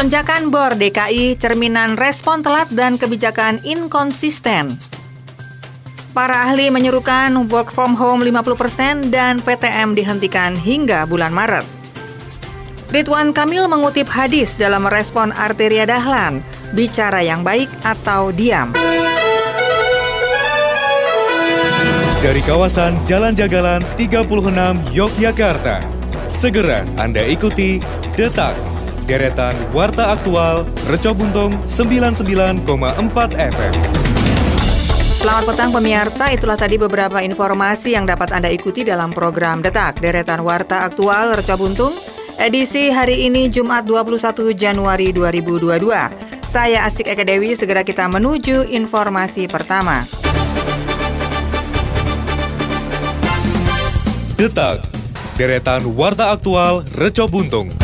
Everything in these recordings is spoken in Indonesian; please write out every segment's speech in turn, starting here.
Lonjakan BOR DKI cerminan respon telat dan kebijakan inkonsisten. Para ahli menyerukan work from home 50% dan PTM dihentikan hingga bulan Maret. Ridwan Kamil mengutip hadis dalam merespon Arteria Dahlan, bicara yang baik atau diam. Dari kawasan Jalan Jagalan 36 Yogyakarta, segera Anda ikuti Detak deretan Warta Aktual Reco Buntung 99,4 FM. Selamat petang pemirsa, itulah tadi beberapa informasi yang dapat Anda ikuti dalam program Detak Deretan Warta Aktual Reco Buntung edisi hari ini Jumat 21 Januari 2022. Saya Asik Eka Dewi, segera kita menuju informasi pertama. Detak, deretan Warta Aktual Reco Buntung.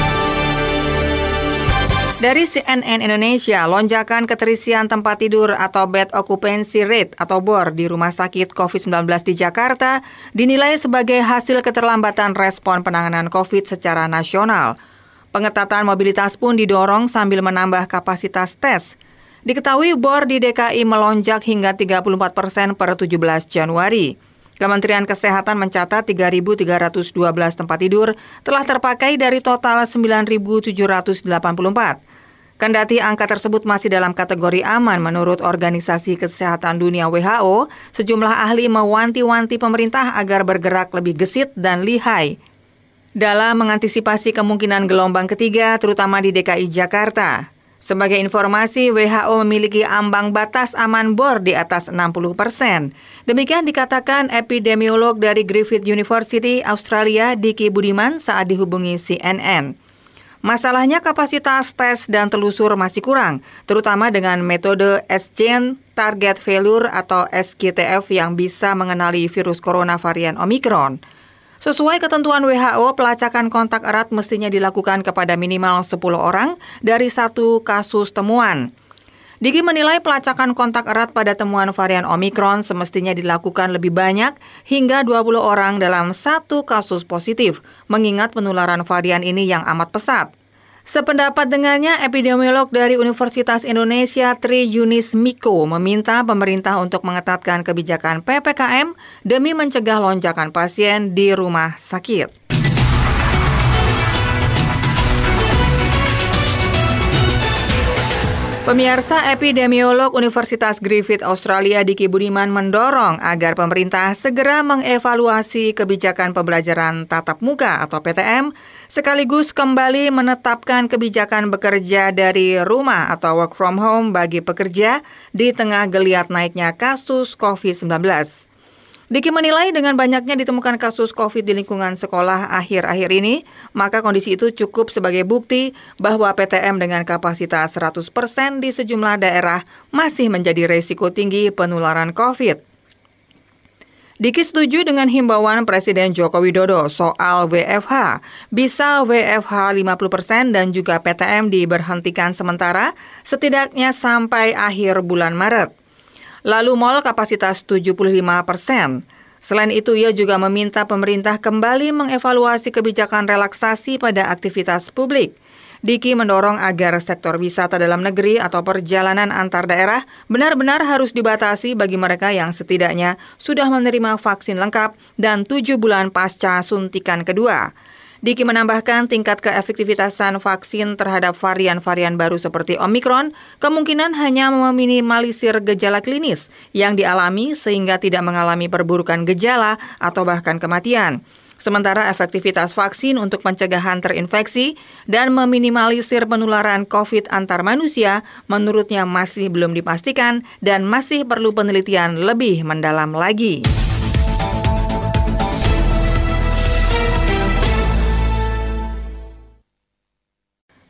Dari CNN Indonesia, lonjakan keterisian tempat tidur atau bed occupancy rate atau BOR di rumah sakit COVID-19 di Jakarta dinilai sebagai hasil keterlambatan respon penanganan COVID secara nasional. Pengetatan mobilitas pun didorong sambil menambah kapasitas tes. Diketahui BOR di DKI melonjak hingga 34 persen per 17 Januari. Kementerian Kesehatan mencatat 3.312 tempat tidur telah terpakai dari total 9.784. Kendati angka tersebut masih dalam kategori aman menurut Organisasi Kesehatan Dunia WHO, sejumlah ahli mewanti-wanti pemerintah agar bergerak lebih gesit dan lihai dalam mengantisipasi kemungkinan gelombang ketiga terutama di DKI Jakarta. Sebagai informasi, WHO memiliki ambang batas aman bor di atas 60 persen. Demikian dikatakan epidemiolog dari Griffith University, Australia, Diki Budiman saat dihubungi CNN. Masalahnya kapasitas tes dan telusur masih kurang, terutama dengan metode S-Gen Target Failure atau SGTF yang bisa mengenali virus corona varian Omicron. Sesuai ketentuan WHO, pelacakan kontak erat mestinya dilakukan kepada minimal 10 orang dari satu kasus temuan. Diki menilai pelacakan kontak erat pada temuan varian Omicron semestinya dilakukan lebih banyak hingga 20 orang dalam satu kasus positif, mengingat penularan varian ini yang amat pesat. Sependapat dengannya, epidemiolog dari Universitas Indonesia Tri Yunis Miko meminta pemerintah untuk mengetatkan kebijakan PPKM demi mencegah lonjakan pasien di rumah sakit. Pemirsa epidemiolog Universitas Griffith Australia Diki Budiman mendorong agar pemerintah segera mengevaluasi kebijakan pembelajaran tatap muka atau PTM sekaligus kembali menetapkan kebijakan bekerja dari rumah atau work from home bagi pekerja di tengah geliat naiknya kasus COVID-19. Diki menilai dengan banyaknya ditemukan kasus COVID di lingkungan sekolah akhir-akhir ini, maka kondisi itu cukup sebagai bukti bahwa PTM dengan kapasitas 100% di sejumlah daerah masih menjadi resiko tinggi penularan COVID. Diki setuju dengan himbauan Presiden Joko Widodo soal WFH. Bisa WFH 50% dan juga PTM diberhentikan sementara setidaknya sampai akhir bulan Maret lalu mal kapasitas 75 persen. Selain itu, ia juga meminta pemerintah kembali mengevaluasi kebijakan relaksasi pada aktivitas publik. Diki mendorong agar sektor wisata dalam negeri atau perjalanan antar daerah benar-benar harus dibatasi bagi mereka yang setidaknya sudah menerima vaksin lengkap dan tujuh bulan pasca suntikan kedua. Diki menambahkan tingkat keefektivitasan vaksin terhadap varian-varian baru seperti Omikron kemungkinan hanya meminimalisir gejala klinis yang dialami sehingga tidak mengalami perburukan gejala atau bahkan kematian. Sementara efektivitas vaksin untuk pencegahan terinfeksi dan meminimalisir penularan COVID antar manusia menurutnya masih belum dipastikan dan masih perlu penelitian lebih mendalam lagi.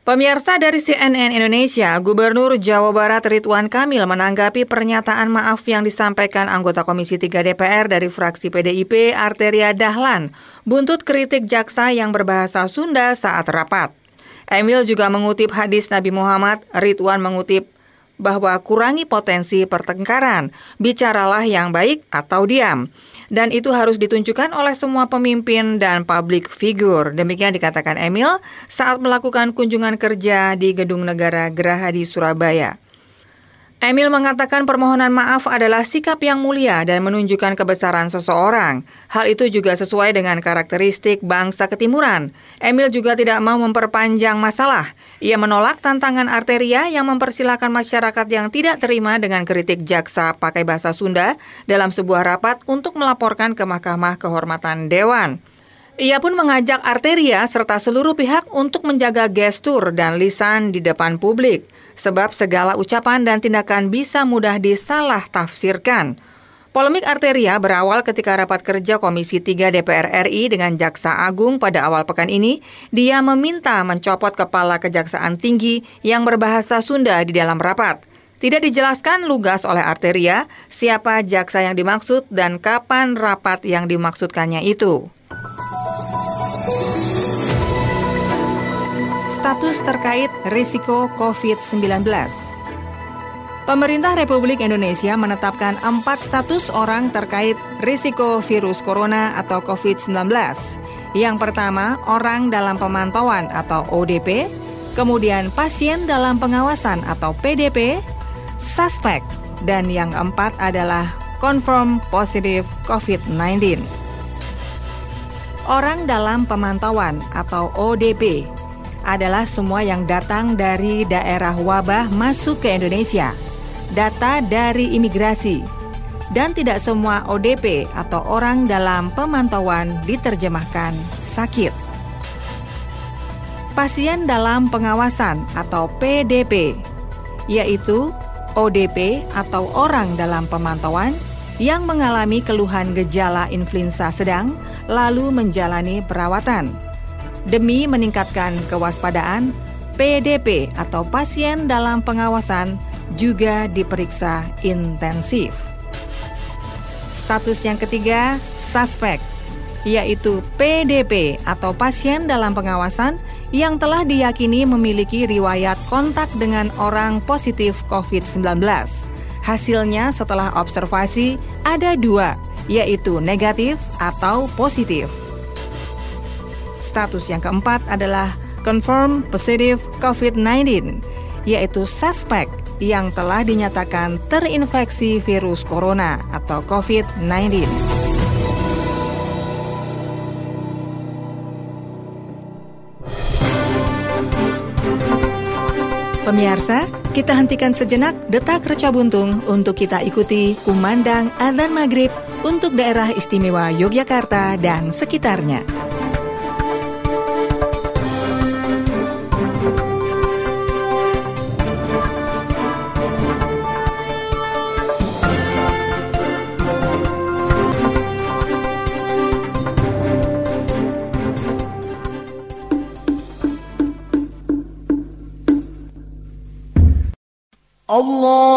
Pemirsa dari CNN Indonesia, Gubernur Jawa Barat Ridwan Kamil menanggapi pernyataan maaf yang disampaikan anggota Komisi 3 DPR dari fraksi PDIP Arteria Dahlan, buntut kritik jaksa yang berbahasa Sunda saat rapat. Emil juga mengutip hadis Nabi Muhammad, Ridwan mengutip bahwa kurangi potensi pertengkaran, bicaralah yang baik atau diam. Dan itu harus ditunjukkan oleh semua pemimpin dan public figure. Demikian dikatakan Emil saat melakukan kunjungan kerja di Gedung Negara Geraha di Surabaya. Emil mengatakan permohonan maaf adalah sikap yang mulia dan menunjukkan kebesaran seseorang. Hal itu juga sesuai dengan karakteristik bangsa ketimuran. Emil juga tidak mau memperpanjang masalah. Ia menolak tantangan arteria yang mempersilahkan masyarakat yang tidak terima dengan kritik jaksa pakai bahasa Sunda dalam sebuah rapat untuk melaporkan ke Mahkamah Kehormatan Dewan. Ia pun mengajak arteria serta seluruh pihak untuk menjaga gestur dan lisan di depan publik sebab segala ucapan dan tindakan bisa mudah disalah tafsirkan. Polemik arteria berawal ketika rapat kerja Komisi 3 DPR RI dengan Jaksa Agung pada awal pekan ini, dia meminta mencopot kepala Kejaksaan Tinggi yang berbahasa Sunda di dalam rapat. Tidak dijelaskan lugas oleh arteria siapa jaksa yang dimaksud dan kapan rapat yang dimaksudkannya itu. Status terkait risiko COVID-19 Pemerintah Republik Indonesia menetapkan empat status orang terkait risiko virus corona atau COVID-19. Yang pertama, orang dalam pemantauan atau ODP, kemudian pasien dalam pengawasan atau PDP, suspek, dan yang keempat adalah confirm positif COVID-19. Orang dalam pemantauan atau ODP adalah semua yang datang dari daerah wabah masuk ke Indonesia, data dari imigrasi, dan tidak semua ODP atau orang dalam pemantauan diterjemahkan sakit. Pasien dalam pengawasan atau PDP, yaitu ODP atau orang dalam pemantauan yang mengalami keluhan gejala influenza sedang lalu menjalani perawatan Demi meningkatkan kewaspadaan, PDP atau pasien dalam pengawasan juga diperiksa intensif. Status yang ketiga, suspek, yaitu PDP atau pasien dalam pengawasan yang telah diyakini memiliki riwayat kontak dengan orang positif COVID-19. Hasilnya setelah observasi ada dua, yaitu negatif atau positif. Status yang keempat adalah confirm positive COVID-19, yaitu suspek yang telah dinyatakan terinfeksi virus corona atau COVID-19. Pemirsa, kita hentikan sejenak detak reca buntung untuk kita ikuti kumandang adzan maghrib untuk daerah istimewa Yogyakarta dan sekitarnya. Allah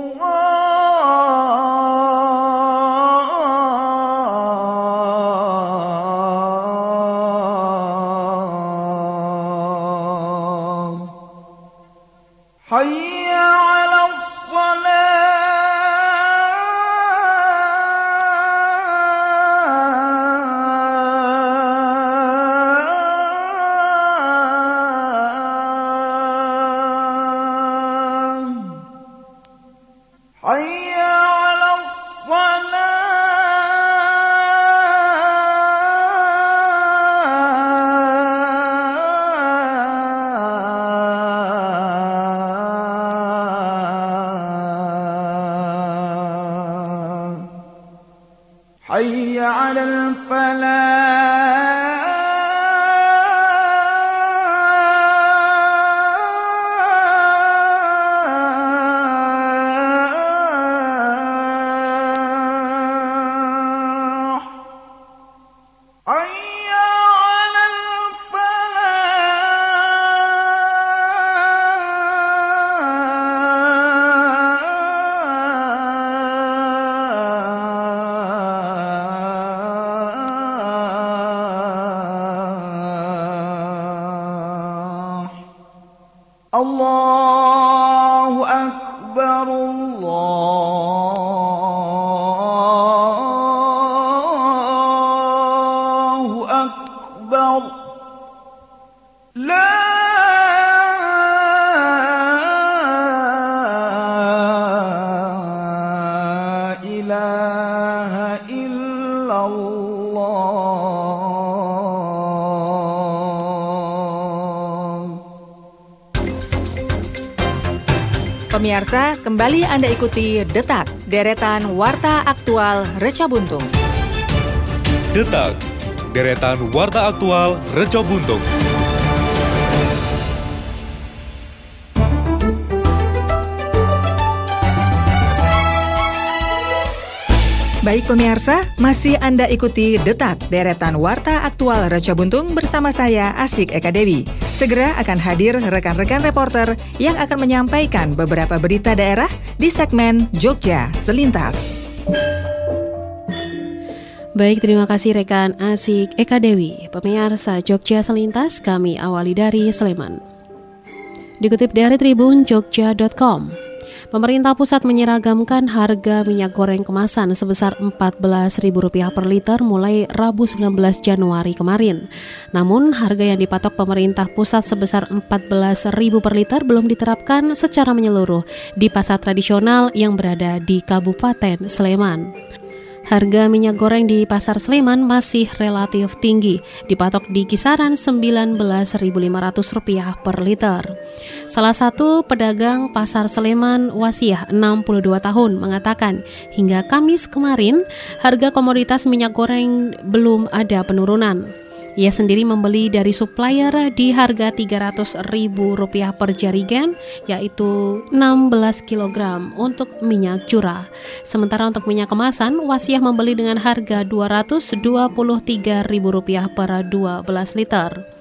على الفلاح. أكبر لا إله إلا الله Pemirsa, kembali Anda ikuti Detak, deretan Warta Aktual Reca Buntung. Detak, deretan warta aktual Reco Buntung. Baik pemirsa, masih Anda ikuti Detak, deretan Warta Aktual Reca Buntung bersama saya Asik Eka Dewi. Segera akan hadir rekan-rekan reporter yang akan menyampaikan beberapa berita daerah di segmen Jogja Selintas. Baik, terima kasih rekan Asik Eka Dewi. Pemirsa Jogja Selintas kami awali dari Sleman. Dikutip dari Tribun Jogja.com, Pemerintah pusat menyeragamkan harga minyak goreng kemasan sebesar Rp14.000 per liter mulai Rabu 19 Januari kemarin. Namun, harga yang dipatok pemerintah pusat sebesar Rp14.000 per liter belum diterapkan secara menyeluruh di pasar tradisional yang berada di Kabupaten Sleman. Harga minyak goreng di pasar Sleman masih relatif tinggi, dipatok di kisaran Rp19.500 per liter. Salah satu pedagang pasar Sleman Wasiah 62 tahun mengatakan, hingga Kamis kemarin harga komoditas minyak goreng belum ada penurunan. Ia sendiri membeli dari supplier di harga Rp300.000 per jarigen, yaitu 16 kg untuk minyak curah. Sementara untuk minyak kemasan, Wasiah membeli dengan harga Rp223.000 per 12 liter.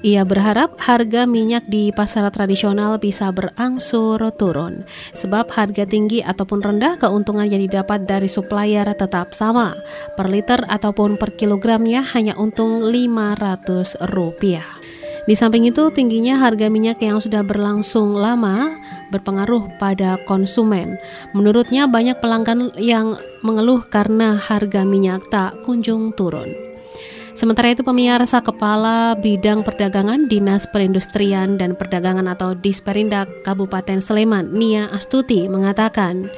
Ia berharap harga minyak di pasar tradisional bisa berangsur turun, sebab harga tinggi ataupun rendah keuntungan yang didapat dari supplier tetap sama. Per liter ataupun per kilogramnya hanya untung Rp500. Di samping itu, tingginya harga minyak yang sudah berlangsung lama berpengaruh pada konsumen. Menurutnya, banyak pelanggan yang mengeluh karena harga minyak tak kunjung turun. Sementara itu pemirsa Kepala Bidang Perdagangan Dinas Perindustrian dan Perdagangan atau Disperindak Kabupaten Sleman, Nia Astuti mengatakan,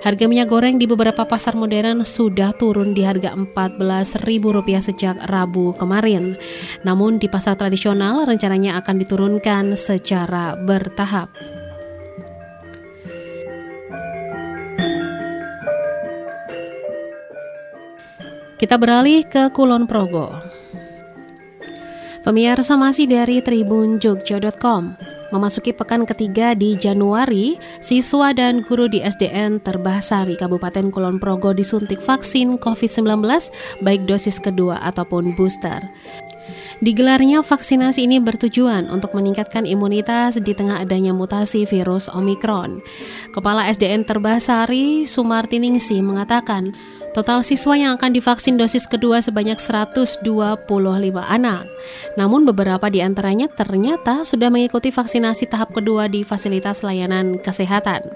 harga minyak goreng di beberapa pasar modern sudah turun di harga Rp14.000 sejak Rabu kemarin. Namun di pasar tradisional rencananya akan diturunkan secara bertahap. Kita beralih ke Kulon Progo. Pemirsa masih dari Tribun Jogja.com. Memasuki pekan ketiga di Januari, siswa dan guru di SDN Terbahsari Kabupaten Kulon Progo disuntik vaksin COVID-19 baik dosis kedua ataupun booster. Digelarnya vaksinasi ini bertujuan untuk meningkatkan imunitas di tengah adanya mutasi virus Omikron. Kepala SDN Terbahsari Sumartiningsi mengatakan, Total siswa yang akan divaksin dosis kedua sebanyak 125 anak. Namun beberapa di antaranya ternyata sudah mengikuti vaksinasi tahap kedua di fasilitas layanan kesehatan.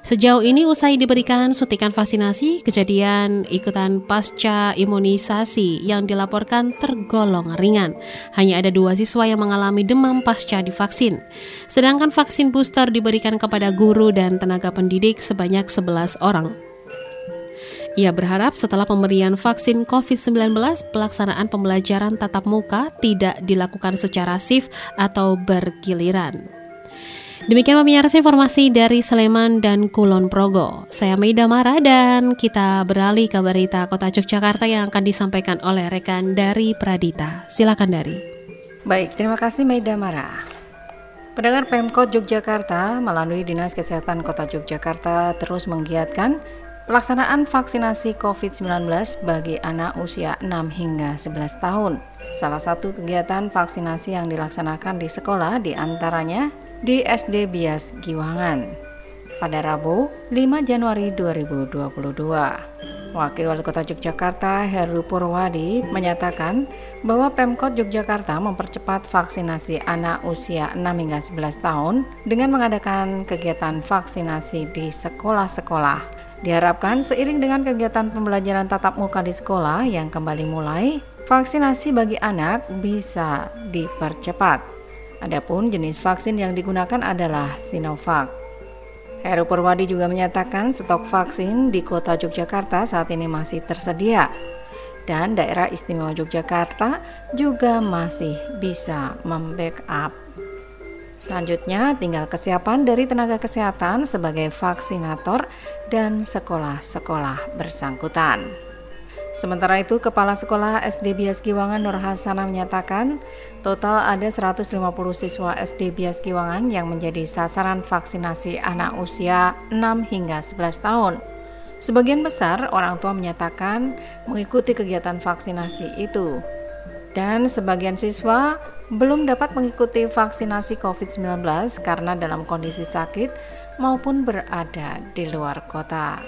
Sejauh ini usai diberikan suntikan vaksinasi, kejadian ikutan pasca imunisasi yang dilaporkan tergolong ringan. Hanya ada dua siswa yang mengalami demam pasca divaksin. Sedangkan vaksin booster diberikan kepada guru dan tenaga pendidik sebanyak 11 orang. Ia berharap setelah pemberian vaksin COVID-19, pelaksanaan pembelajaran tatap muka tidak dilakukan secara shift atau bergiliran. Demikian pemirsa informasi dari Sleman dan Kulon Progo. Saya Meida Mara dan kita beralih ke berita Kota Yogyakarta yang akan disampaikan oleh rekan dari Pradita. Silakan dari. Baik, terima kasih Meida Mara. Pendengar Pemkot Yogyakarta melalui Dinas Kesehatan Kota Yogyakarta terus menggiatkan Pelaksanaan vaksinasi COVID-19 bagi anak usia 6 hingga 11 tahun. Salah satu kegiatan vaksinasi yang dilaksanakan di sekolah di antaranya di SD Bias Giwangan pada Rabu 5 Januari 2022. Wakil Wali Kota Yogyakarta Heru Purwadi menyatakan bahwa Pemkot Yogyakarta mempercepat vaksinasi anak usia 6 hingga 11 tahun dengan mengadakan kegiatan vaksinasi di sekolah-sekolah. Diharapkan seiring dengan kegiatan pembelajaran tatap muka di sekolah yang kembali mulai, vaksinasi bagi anak bisa dipercepat. Adapun jenis vaksin yang digunakan adalah Sinovac. Heru Purwadi juga menyatakan stok vaksin di kota Yogyakarta saat ini masih tersedia dan daerah istimewa Yogyakarta juga masih bisa membackup. Selanjutnya tinggal kesiapan dari tenaga kesehatan sebagai vaksinator dan sekolah-sekolah bersangkutan. Sementara itu, Kepala Sekolah SD Bias Giwangan Nur Hasana menyatakan total ada 150 siswa SD Bias Giwangan yang menjadi sasaran vaksinasi anak usia 6 hingga 11 tahun. Sebagian besar orang tua menyatakan mengikuti kegiatan vaksinasi itu. Dan sebagian siswa belum dapat mengikuti vaksinasi COVID-19 karena dalam kondisi sakit maupun berada di luar kota.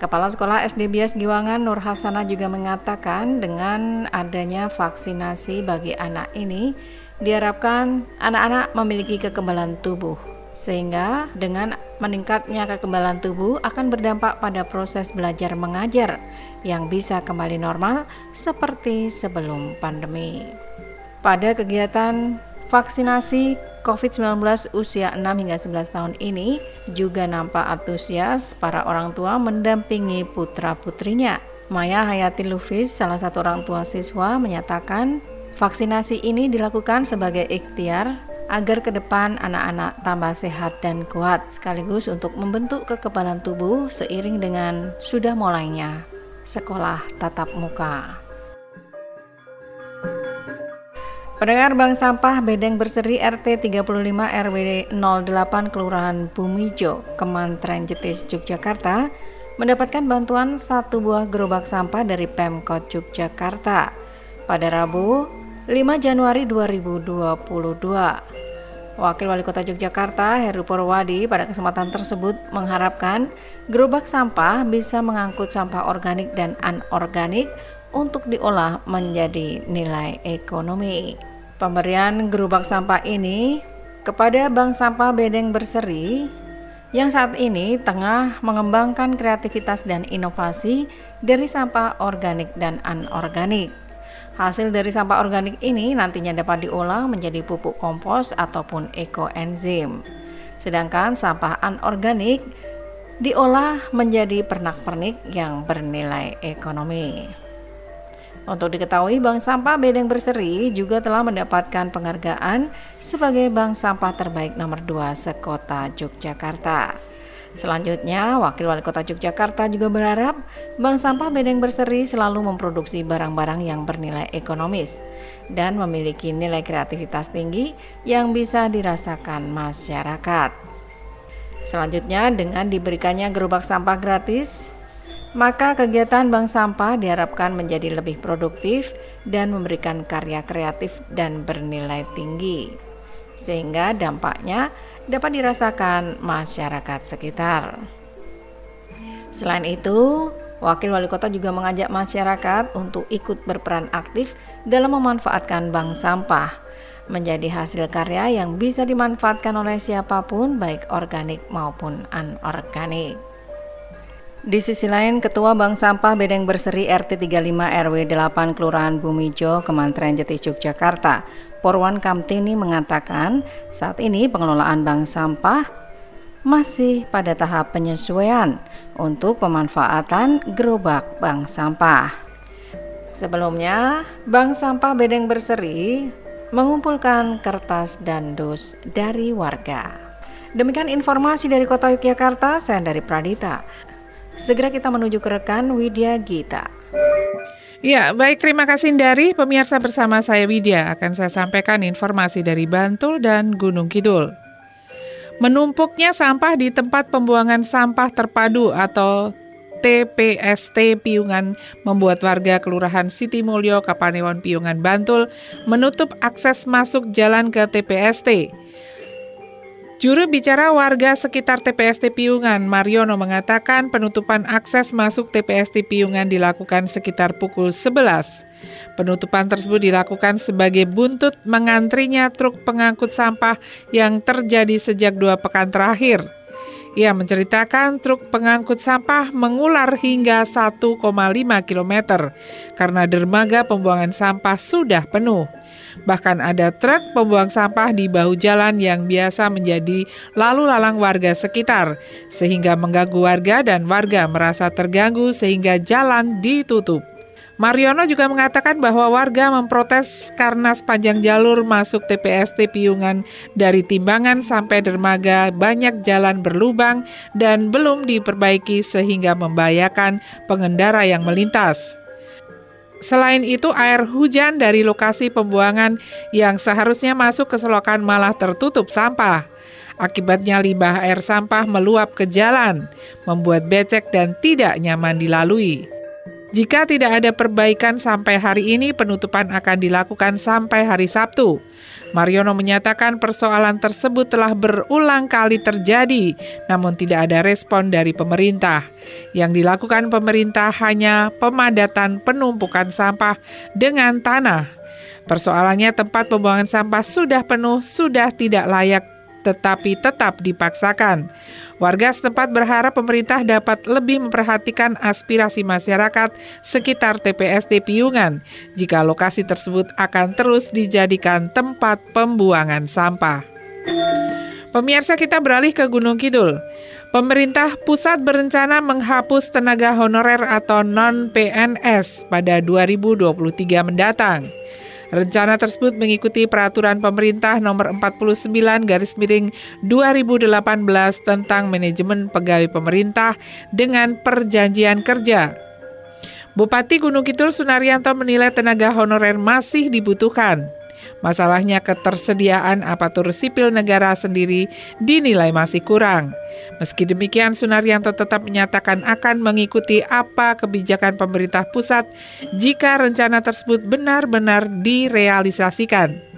Kepala Sekolah SD Bias Giwangan Nur Hasanah juga mengatakan dengan adanya vaksinasi bagi anak ini diharapkan anak-anak memiliki kekebalan tubuh sehingga dengan meningkatnya kekebalan tubuh akan berdampak pada proses belajar mengajar yang bisa kembali normal seperti sebelum pandemi. Pada kegiatan vaksinasi COVID-19 usia 6 hingga 11 tahun ini juga nampak antusias para orang tua mendampingi putra-putrinya. Maya Hayati Lufis, salah satu orang tua siswa, menyatakan vaksinasi ini dilakukan sebagai ikhtiar agar ke depan anak-anak tambah sehat dan kuat sekaligus untuk membentuk kekebalan tubuh seiring dengan sudah mulainya sekolah tatap muka. Pendengar Bank Sampah Bedeng Berseri RT 35 RW 08 Kelurahan Bumijo, Kementerian Jetis, Yogyakarta mendapatkan bantuan satu buah gerobak sampah dari Pemkot Yogyakarta pada Rabu 5 Januari 2022. Wakil Wali Kota Yogyakarta Heru Purwadi pada kesempatan tersebut mengharapkan gerobak sampah bisa mengangkut sampah organik dan anorganik untuk diolah menjadi nilai ekonomi. Pemberian gerobak sampah ini kepada Bank Sampah Bedeng Berseri yang saat ini tengah mengembangkan kreativitas dan inovasi dari sampah organik dan anorganik. Hasil dari sampah organik ini nantinya dapat diolah menjadi pupuk kompos ataupun ekoenzim. Sedangkan sampah anorganik diolah menjadi pernak-pernik yang bernilai ekonomi. Untuk diketahui, Bank Sampah Bedeng Berseri juga telah mendapatkan penghargaan sebagai bank sampah terbaik nomor 2 sekota Yogyakarta. Selanjutnya, Wakil Wali Kota Yogyakarta juga berharap Bank Sampah Bedeng Berseri selalu memproduksi barang-barang yang bernilai ekonomis dan memiliki nilai kreativitas tinggi yang bisa dirasakan masyarakat. Selanjutnya, dengan diberikannya gerobak sampah gratis, maka kegiatan bank sampah diharapkan menjadi lebih produktif dan memberikan karya kreatif dan bernilai tinggi, sehingga dampaknya dapat dirasakan masyarakat sekitar. Selain itu, Wakil Wali Kota juga mengajak masyarakat untuk ikut berperan aktif dalam memanfaatkan bank sampah menjadi hasil karya yang bisa dimanfaatkan oleh siapa pun baik organik maupun anorganik. Di sisi lain, Ketua Bank Sampah Bedeng Berseri RT 35 RW 8 Kelurahan Bumijo, Kementerian Jati Yogyakarta, Porwan Kamtini mengatakan saat ini pengelolaan bank sampah masih pada tahap penyesuaian untuk pemanfaatan gerobak bank sampah. Sebelumnya, Bank Sampah Bedeng Berseri mengumpulkan kertas dan dus dari warga. Demikian informasi dari Kota Yogyakarta, saya dari Pradita. Segera kita menuju ke rekan Widya Gita. Ya, baik terima kasih dari pemirsa bersama saya Widya akan saya sampaikan informasi dari Bantul dan Gunung Kidul. Menumpuknya sampah di tempat pembuangan sampah terpadu atau TPST Piungan membuat warga Kelurahan Siti Mulyo, Kapanewon Piungan, Bantul menutup akses masuk jalan ke TPST. Juru bicara warga sekitar TPST Piungan, Mariono mengatakan penutupan akses masuk TPST Piungan dilakukan sekitar pukul 11. Penutupan tersebut dilakukan sebagai buntut mengantrinya truk pengangkut sampah yang terjadi sejak dua pekan terakhir. Ia menceritakan truk pengangkut sampah mengular hingga 1,5 km karena dermaga pembuangan sampah sudah penuh. Bahkan ada truk pembuang sampah di bahu jalan yang biasa menjadi lalu lalang warga sekitar, sehingga mengganggu warga dan warga merasa terganggu sehingga jalan ditutup. Mariono juga mengatakan bahwa warga memprotes karena sepanjang jalur masuk TPST Piungan dari Timbangan sampai Dermaga banyak jalan berlubang dan belum diperbaiki sehingga membahayakan pengendara yang melintas. Selain itu, air hujan dari lokasi pembuangan yang seharusnya masuk ke selokan malah tertutup sampah. Akibatnya limbah air sampah meluap ke jalan, membuat becek dan tidak nyaman dilalui. Jika tidak ada perbaikan sampai hari ini, penutupan akan dilakukan sampai hari Sabtu. Mariono menyatakan persoalan tersebut telah berulang kali terjadi, namun tidak ada respon dari pemerintah. Yang dilakukan pemerintah hanya pemadatan penumpukan sampah dengan tanah. Persoalannya tempat pembuangan sampah sudah penuh, sudah tidak layak tetapi tetap dipaksakan. Warga setempat berharap pemerintah dapat lebih memperhatikan aspirasi masyarakat sekitar TPSD Piungan jika lokasi tersebut akan terus dijadikan tempat pembuangan sampah. Pemirsa kita beralih ke Gunung Kidul. Pemerintah pusat berencana menghapus tenaga honorer atau non-PNS pada 2023 mendatang. Rencana tersebut mengikuti peraturan pemerintah nomor 49 garis miring 2018 tentang manajemen pegawai pemerintah dengan perjanjian kerja. Bupati Gunung Kidul Sunaryanto menilai tenaga honorer masih dibutuhkan. Masalahnya ketersediaan aparatur sipil negara sendiri dinilai masih kurang. Meski demikian, Sunaryanto tetap menyatakan akan mengikuti apa kebijakan pemerintah pusat jika rencana tersebut benar-benar direalisasikan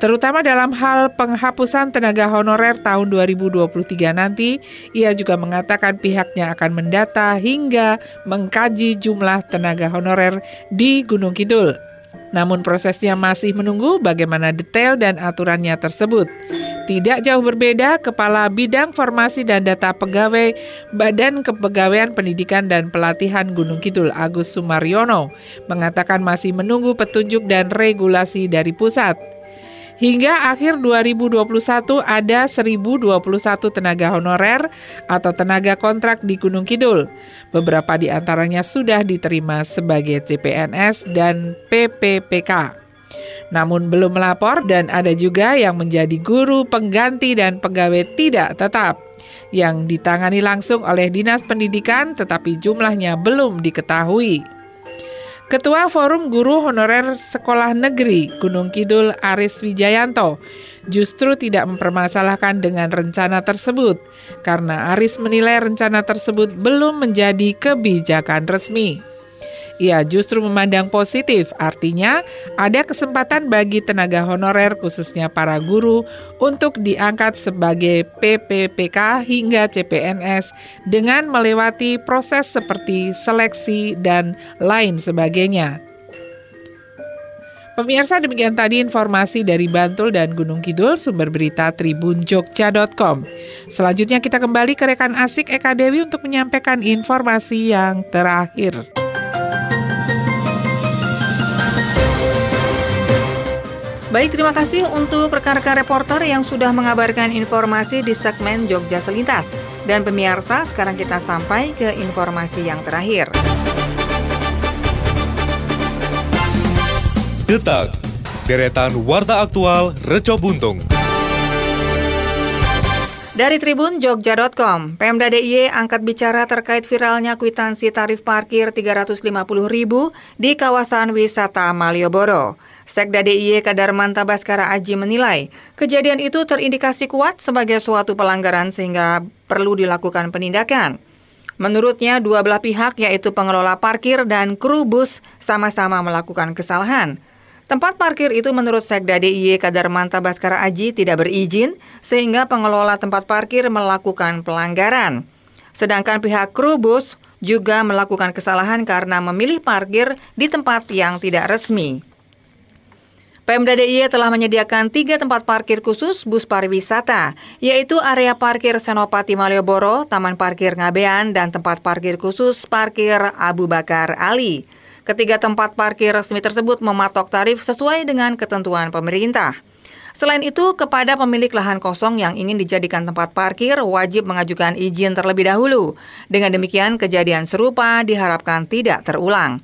terutama dalam hal penghapusan tenaga honorer tahun 2023 nanti. Ia juga mengatakan pihaknya akan mendata hingga mengkaji jumlah tenaga honorer di Gunung Kidul. Namun prosesnya masih menunggu bagaimana detail dan aturannya tersebut. Tidak jauh berbeda, Kepala Bidang Formasi dan Data Pegawai Badan Kepegawaian Pendidikan dan Pelatihan Gunung Kidul Agus Sumaryono mengatakan masih menunggu petunjuk dan regulasi dari pusat. Hingga akhir 2021 ada 1021 tenaga honorer atau tenaga kontrak di Gunung Kidul. Beberapa di antaranya sudah diterima sebagai CPNS dan PPPK. Namun belum melapor dan ada juga yang menjadi guru, pengganti dan pegawai tidak tetap yang ditangani langsung oleh Dinas Pendidikan tetapi jumlahnya belum diketahui. Ketua Forum Guru Honorer Sekolah Negeri Gunung Kidul Aris Wijayanto justru tidak mempermasalahkan dengan rencana tersebut karena Aris menilai rencana tersebut belum menjadi kebijakan resmi. Ia justru memandang positif, artinya ada kesempatan bagi tenaga honorer khususnya para guru untuk diangkat sebagai PPPK hingga CPNS dengan melewati proses seperti seleksi dan lain sebagainya. Pemirsa demikian tadi informasi dari Bantul dan Gunung Kidul sumber berita tribunjogja.com. Selanjutnya kita kembali ke rekan asik Eka Dewi untuk menyampaikan informasi yang terakhir. Baik, terima kasih untuk rekan-rekan reporter yang sudah mengabarkan informasi di segmen Jogja Selintas. Dan pemirsa, sekarang kita sampai ke informasi yang terakhir. Detak, deretan warta aktual Reco Buntung. Dari Tribun Jogja.com, Pemda DIY angkat bicara terkait viralnya kwitansi tarif parkir Rp350.000 di kawasan wisata Malioboro. Sekda DIY Kadarmanta Baskara Aji menilai, kejadian itu terindikasi kuat sebagai suatu pelanggaran sehingga perlu dilakukan penindakan. Menurutnya, dua belah pihak yaitu pengelola parkir dan kru bus sama-sama melakukan kesalahan. Tempat parkir itu menurut Sekda DIY Kadarmanta Baskara Aji tidak berizin sehingga pengelola tempat parkir melakukan pelanggaran. Sedangkan pihak kru bus juga melakukan kesalahan karena memilih parkir di tempat yang tidak resmi. Pemda DIY telah menyediakan tiga tempat parkir khusus bus pariwisata, yaitu area parkir Senopati Malioboro, Taman Parkir Ngabean, dan tempat parkir khusus parkir Abu Bakar Ali. Ketiga tempat parkir resmi tersebut mematok tarif sesuai dengan ketentuan pemerintah. Selain itu, kepada pemilik lahan kosong yang ingin dijadikan tempat parkir wajib mengajukan izin terlebih dahulu. Dengan demikian, kejadian serupa diharapkan tidak terulang.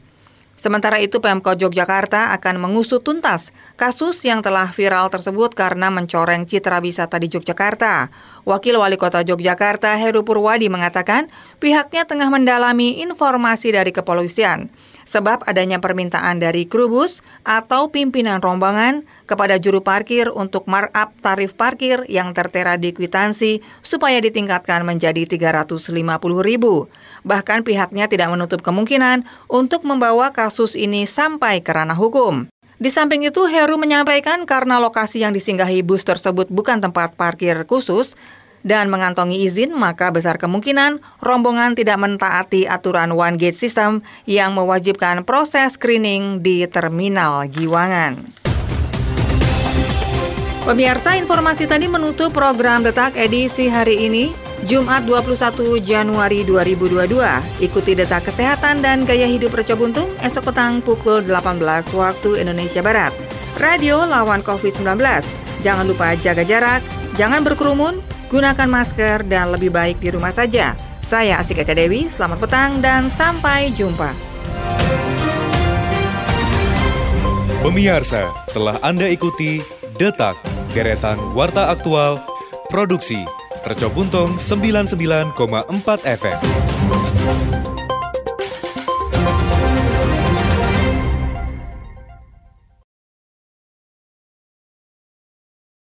Sementara itu, Pemkot Yogyakarta akan mengusut tuntas kasus yang telah viral tersebut karena mencoreng citra wisata di Yogyakarta. Wakil Wali Kota Yogyakarta Heru Purwadi mengatakan pihaknya tengah mendalami informasi dari kepolisian sebab adanya permintaan dari kru bus atau pimpinan rombongan kepada juru parkir untuk markup tarif parkir yang tertera di kwitansi supaya ditingkatkan menjadi Rp350.000. Bahkan pihaknya tidak menutup kemungkinan untuk membawa kasus ini sampai ke ranah hukum. Di samping itu, Heru menyampaikan karena lokasi yang disinggahi bus tersebut bukan tempat parkir khusus, dan mengantongi izin, maka besar kemungkinan rombongan tidak mentaati aturan One Gate System yang mewajibkan proses screening di terminal Giwangan. Pemirsa, informasi tadi menutup program Detak edisi hari ini, Jumat 21 Januari 2022. Ikuti Detak Kesehatan dan Gaya Hidup Reco Buntung esok petang pukul 18 waktu Indonesia Barat. Radio lawan COVID-19. Jangan lupa jaga jarak, jangan berkerumun, Gunakan masker dan lebih baik di rumah saja. Saya Asik Eka Dewi, selamat petang dan sampai jumpa. Pemirsa, telah Anda ikuti Detak, deretan Warta Aktual, Produksi, Tercobuntung 99,4 FM.